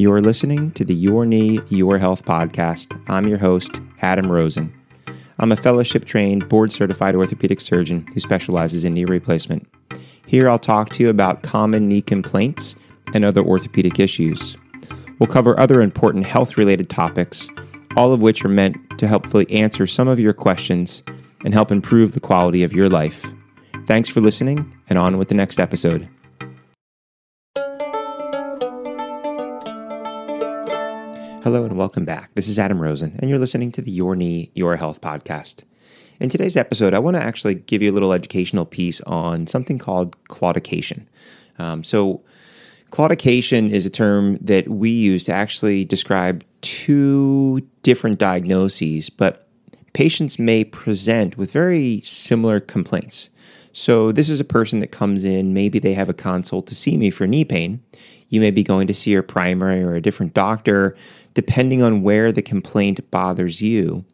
You are listening to the Your Knee, Your Health podcast. I'm your host, Adam Rosen. I'm a fellowship trained, board certified orthopedic surgeon who specializes in knee replacement. Here I'll talk to you about common knee complaints and other orthopedic issues. We'll cover other important health related topics, all of which are meant to helpfully answer some of your questions and help improve the quality of your life. Thanks for listening, and on with the next episode. Hello and welcome back. This is Adam Rosen, and you're listening to the Your Knee, Your Health podcast. In today's episode, I want to actually give you a little educational piece on something called claudication. Um, so, claudication is a term that we use to actually describe two different diagnoses, but patients may present with very similar complaints. So, this is a person that comes in, maybe they have a consult to see me for knee pain. You may be going to see your primary or a different doctor, depending on where the complaint bothers you.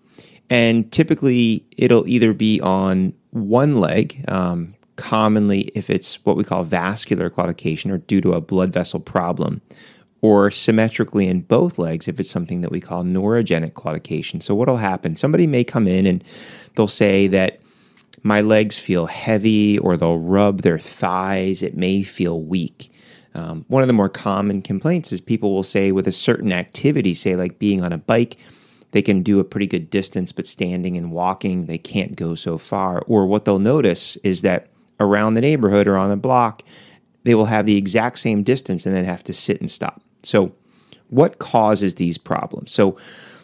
And typically, it'll either be on one leg, um, commonly if it's what we call vascular claudication or due to a blood vessel problem, or symmetrically in both legs if it's something that we call neurogenic claudication. So, what'll happen? Somebody may come in and they'll say that my legs feel heavy, or they'll rub their thighs, it may feel weak. Um, one of the more common complaints is people will say with a certain activity, say like being on a bike, they can do a pretty good distance, but standing and walking, they can't go so far. Or what they'll notice is that around the neighborhood or on the block, they will have the exact same distance and then have to sit and stop. So, what causes these problems? So,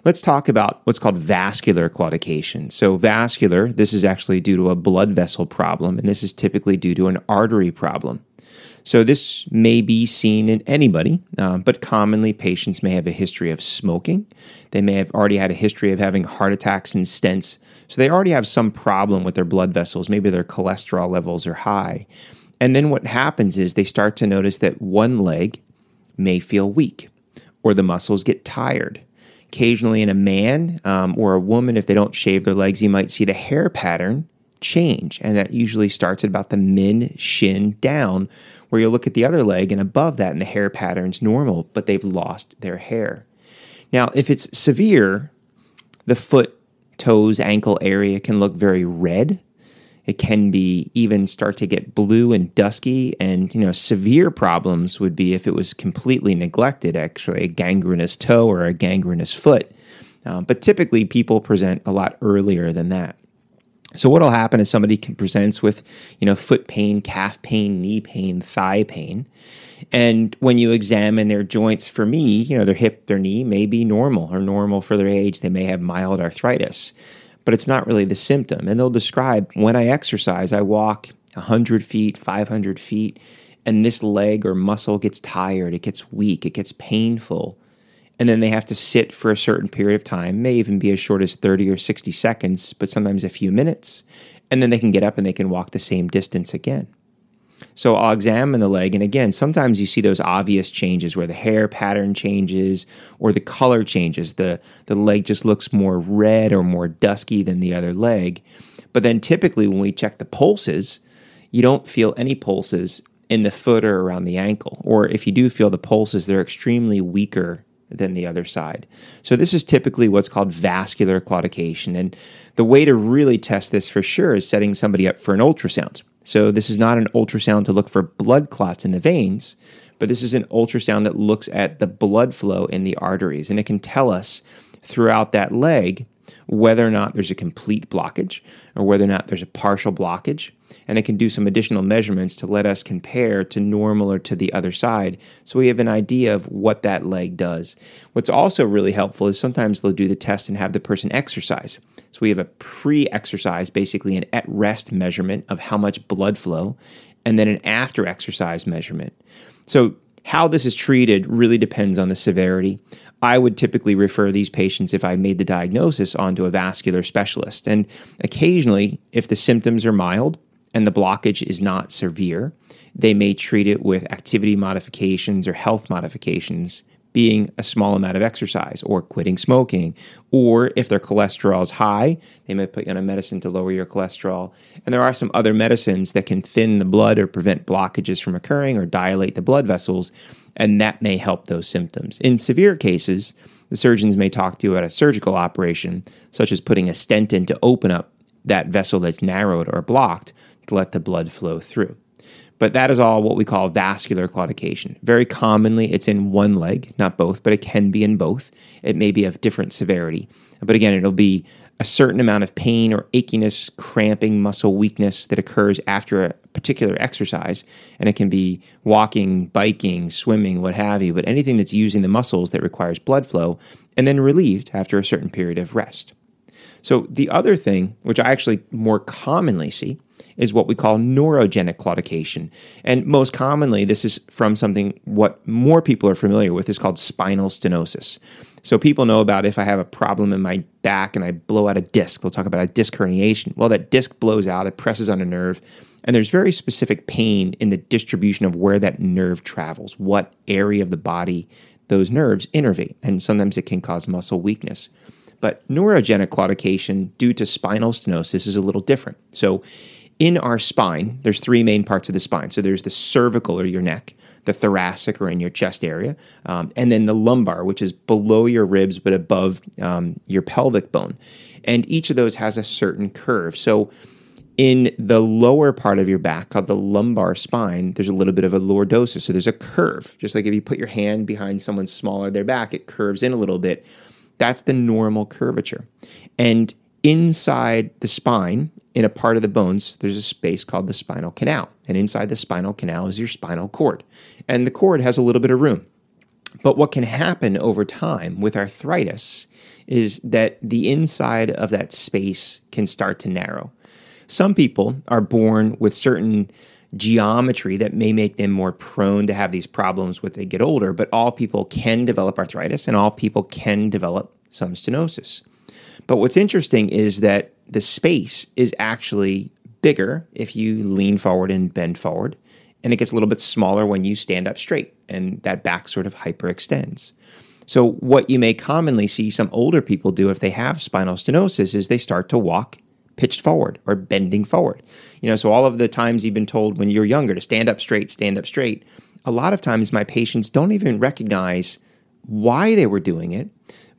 let's talk about what's called vascular claudication. So, vascular, this is actually due to a blood vessel problem, and this is typically due to an artery problem. So, this may be seen in anybody, uh, but commonly patients may have a history of smoking. They may have already had a history of having heart attacks and stents. So, they already have some problem with their blood vessels. Maybe their cholesterol levels are high. And then what happens is they start to notice that one leg may feel weak or the muscles get tired. Occasionally, in a man um, or a woman, if they don't shave their legs, you might see the hair pattern change. And that usually starts at about the mid shin down, where you look at the other leg and above that, and the hair pattern's normal, but they've lost their hair. Now, if it's severe, the foot, toes, ankle area can look very red. It can be even start to get blue and dusky. And, you know, severe problems would be if it was completely neglected, actually, a gangrenous toe or a gangrenous foot. Uh, but typically, people present a lot earlier than that. So what'll happen is somebody can presents with, you know, foot pain, calf pain, knee pain, thigh pain. And when you examine their joints for me, you know, their hip, their knee may be normal or normal for their age. They may have mild arthritis, but it's not really the symptom. And they'll describe when I exercise, I walk 100 feet, 500 feet, and this leg or muscle gets tired, it gets weak, it gets painful and then they have to sit for a certain period of time, may even be as short as 30 or 60 seconds, but sometimes a few minutes, and then they can get up and they can walk the same distance again. So I'll examine the leg, and again, sometimes you see those obvious changes where the hair pattern changes or the color changes. The, the leg just looks more red or more dusky than the other leg. But then typically, when we check the pulses, you don't feel any pulses in the foot or around the ankle. Or if you do feel the pulses, they're extremely weaker than the other side. So this is typically what's called vascular claudication. And the way to really test this for sure is setting somebody up for an ultrasound. So this is not an ultrasound to look for blood clots in the veins, but this is an ultrasound that looks at the blood flow in the arteries. And it can tell us throughout that leg whether or not there's a complete blockage or whether or not there's a partial blockage and it can do some additional measurements to let us compare to normal or to the other side so we have an idea of what that leg does. What's also really helpful is sometimes they'll do the test and have the person exercise. So we have a pre exercise, basically an at rest measurement of how much blood flow, and then an after exercise measurement. So how this is treated really depends on the severity. I would typically refer these patients, if I made the diagnosis, onto a vascular specialist. And occasionally, if the symptoms are mild, and the blockage is not severe, they may treat it with activity modifications or health modifications being a small amount of exercise or quitting smoking. Or if their cholesterol is high, they might put you on a medicine to lower your cholesterol. And there are some other medicines that can thin the blood or prevent blockages from occurring or dilate the blood vessels, and that may help those symptoms. In severe cases, the surgeons may talk to you about a surgical operation, such as putting a stent in to open up that vessel that's narrowed or blocked to let the blood flow through. But that is all what we call vascular claudication. Very commonly, it's in one leg, not both, but it can be in both. It may be of different severity. But again, it'll be a certain amount of pain or achiness, cramping, muscle weakness that occurs after a particular exercise. And it can be walking, biking, swimming, what have you, but anything that's using the muscles that requires blood flow and then relieved after a certain period of rest. So, the other thing, which I actually more commonly see, is what we call neurogenic claudication. And most commonly, this is from something what more people are familiar with is called spinal stenosis. So people know about if I have a problem in my back and I blow out a disc, they'll talk about a disc herniation. Well, that disc blows out, it presses on a nerve, and there's very specific pain in the distribution of where that nerve travels, what area of the body those nerves innervate, and sometimes it can cause muscle weakness. But neurogenic claudication due to spinal stenosis is a little different. So in our spine, there's three main parts of the spine. So there's the cervical or your neck, the thoracic or in your chest area, um, and then the lumbar, which is below your ribs but above um, your pelvic bone. And each of those has a certain curve. So in the lower part of your back, called the lumbar spine, there's a little bit of a lordosis. So there's a curve. Just like if you put your hand behind someone smaller, their back, it curves in a little bit. That's the normal curvature. And inside the spine, in a part of the bones, there's a space called the spinal canal. And inside the spinal canal is your spinal cord. And the cord has a little bit of room. But what can happen over time with arthritis is that the inside of that space can start to narrow. Some people are born with certain geometry that may make them more prone to have these problems when they get older, but all people can develop arthritis and all people can develop some stenosis. But what's interesting is that the space is actually bigger if you lean forward and bend forward, and it gets a little bit smaller when you stand up straight, and that back sort of hyperextends. So, what you may commonly see some older people do if they have spinal stenosis is they start to walk pitched forward or bending forward. You know, so all of the times you've been told when you're younger to stand up straight, stand up straight, a lot of times my patients don't even recognize why they were doing it,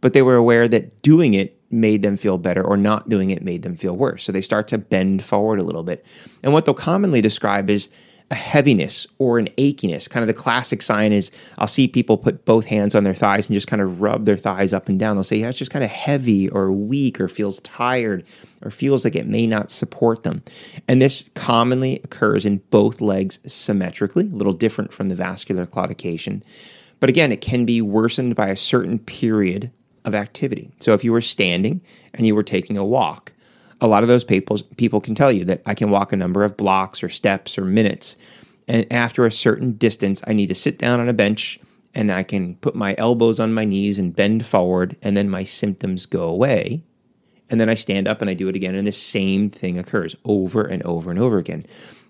but they were aware that doing it made them feel better or not doing it made them feel worse. So they start to bend forward a little bit. And what they'll commonly describe is a heaviness or an achiness. Kind of the classic sign is I'll see people put both hands on their thighs and just kind of rub their thighs up and down. They'll say, yeah, it's just kind of heavy or weak or feels tired or feels like it may not support them. And this commonly occurs in both legs symmetrically, a little different from the vascular claudication. But again, it can be worsened by a certain period of activity. So if you were standing and you were taking a walk, a lot of those people people can tell you that I can walk a number of blocks or steps or minutes. And after a certain distance, I need to sit down on a bench and I can put my elbows on my knees and bend forward, and then my symptoms go away. And then I stand up and I do it again, and the same thing occurs over and over and over again.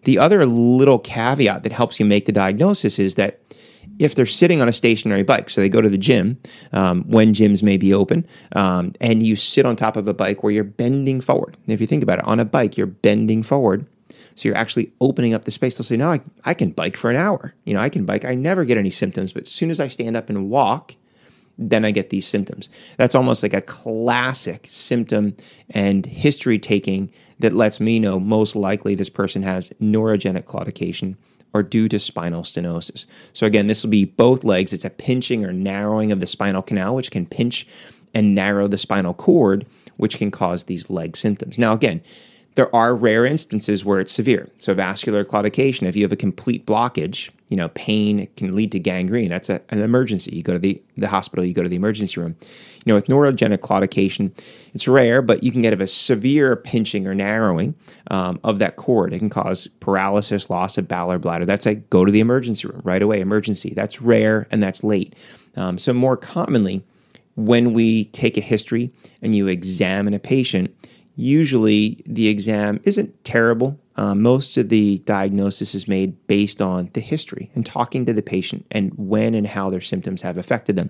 The other little caveat that helps you make the diagnosis is that if they're sitting on a stationary bike, so they go to the gym um, when gyms may be open, um, and you sit on top of a bike where you're bending forward. if you think about it, on a bike, you're bending forward. So you're actually opening up the space. They'll say, no, I, I can bike for an hour. You know, I can bike. I never get any symptoms, but as soon as I stand up and walk, then I get these symptoms. That's almost like a classic symptom and history taking that lets me know most likely this person has neurogenic claudication are due to spinal stenosis. So, again, this will be both legs. It's a pinching or narrowing of the spinal canal, which can pinch and narrow the spinal cord, which can cause these leg symptoms. Now, again, there are rare instances where it's severe. So, vascular claudication, if you have a complete blockage, you know, pain can lead to gangrene. That's a, an emergency. You go to the, the hospital, you go to the emergency room. You know, with neurogenic claudication, it's rare, but you can get a severe pinching or narrowing um, of that cord. It can cause paralysis, loss of bowel or bladder. That's a go to the emergency room right away, emergency. That's rare and that's late. Um, so, more commonly, when we take a history and you examine a patient, usually the exam isn't terrible uh, most of the diagnosis is made based on the history and talking to the patient and when and how their symptoms have affected them.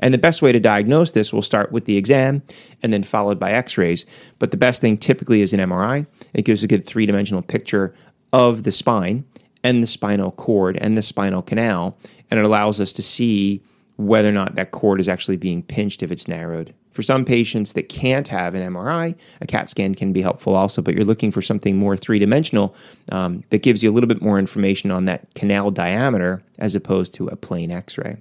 And the best way to diagnose this will start with the exam and then followed by x rays. But the best thing typically is an MRI. It gives a good three dimensional picture of the spine and the spinal cord and the spinal canal, and it allows us to see whether or not that cord is actually being pinched if it's narrowed for some patients that can't have an MRI, a CAT scan can be helpful also, but you're looking for something more three dimensional um, that gives you a little bit more information on that canal diameter as opposed to a plain x ray.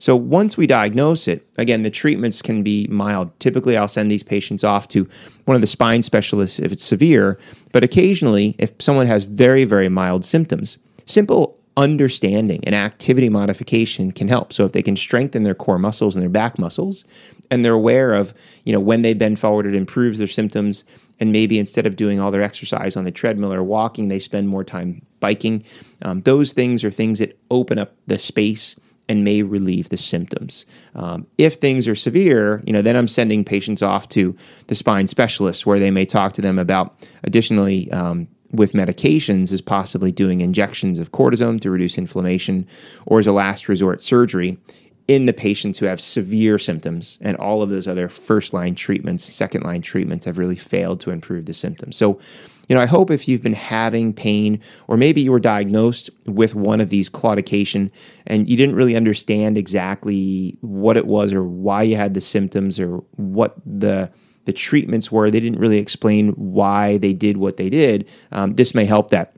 So once we diagnose it, again, the treatments can be mild. Typically, I'll send these patients off to one of the spine specialists if it's severe, but occasionally, if someone has very, very mild symptoms, simple understanding and activity modification can help. So if they can strengthen their core muscles and their back muscles, and they're aware of, you know, when they bend forward, it improves their symptoms. And maybe instead of doing all their exercise on the treadmill or walking, they spend more time biking. Um, those things are things that open up the space and may relieve the symptoms. Um, if things are severe, you know, then I'm sending patients off to the spine specialist where they may talk to them about additionally um, with medications is possibly doing injections of cortisone to reduce inflammation or as a last resort surgery in the patients who have severe symptoms. And all of those other first line treatments second line treatments have really failed to improve the symptoms. So you know i hope if you've been having pain or maybe you were diagnosed with one of these claudication and you didn't really understand exactly what it was or why you had the symptoms or what the the treatments were. They didn't really explain why they did what they did. Um, this may help that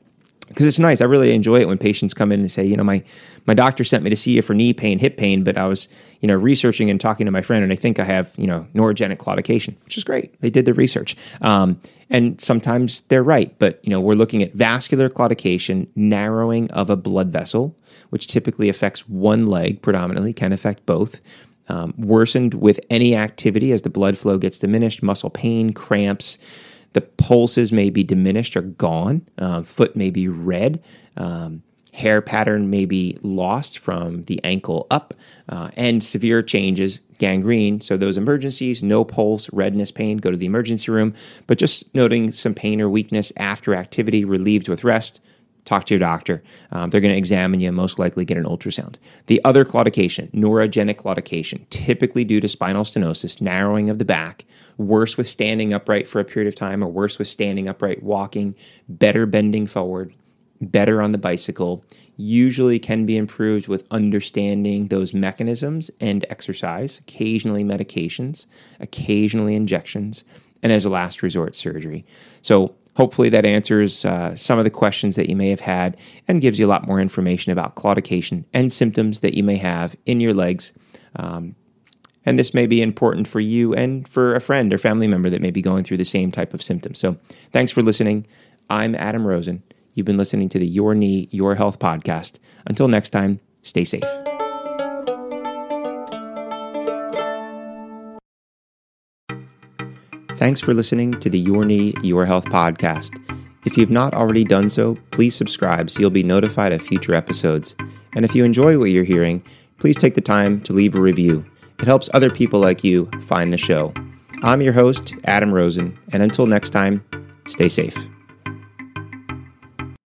because it's nice. I really enjoy it when patients come in and say, you know, my my doctor sent me to see you for knee pain, hip pain, but I was, you know, researching and talking to my friend, and I think I have, you know, neurogenic claudication, which is great. They did the research, um, and sometimes they're right. But you know, we're looking at vascular claudication, narrowing of a blood vessel, which typically affects one leg predominantly, can affect both um, worsened with any activity as the blood flow gets diminished, muscle pain, cramps. The pulses may be diminished or gone. Uh, foot may be red. Um, hair pattern may be lost from the ankle up, uh, and severe changes, gangrene. So, those emergencies, no pulse, redness, pain, go to the emergency room. But just noting some pain or weakness after activity, relieved with rest, talk to your doctor. Um, they're going to examine you, and most likely get an ultrasound. The other claudication, neurogenic claudication, typically due to spinal stenosis, narrowing of the back, worse with standing upright for a period of time, or worse with standing upright walking, better bending forward, better on the bicycle, usually can be improved with understanding those mechanisms and exercise, occasionally medications, occasionally injections, and as a last resort, surgery. So Hopefully, that answers uh, some of the questions that you may have had and gives you a lot more information about claudication and symptoms that you may have in your legs. Um, and this may be important for you and for a friend or family member that may be going through the same type of symptoms. So, thanks for listening. I'm Adam Rosen. You've been listening to the Your Knee, Your Health podcast. Until next time, stay safe. Thanks for listening to the Your Knee, Your Health podcast. If you've not already done so, please subscribe so you'll be notified of future episodes. And if you enjoy what you're hearing, please take the time to leave a review. It helps other people like you find the show. I'm your host, Adam Rosen, and until next time, stay safe.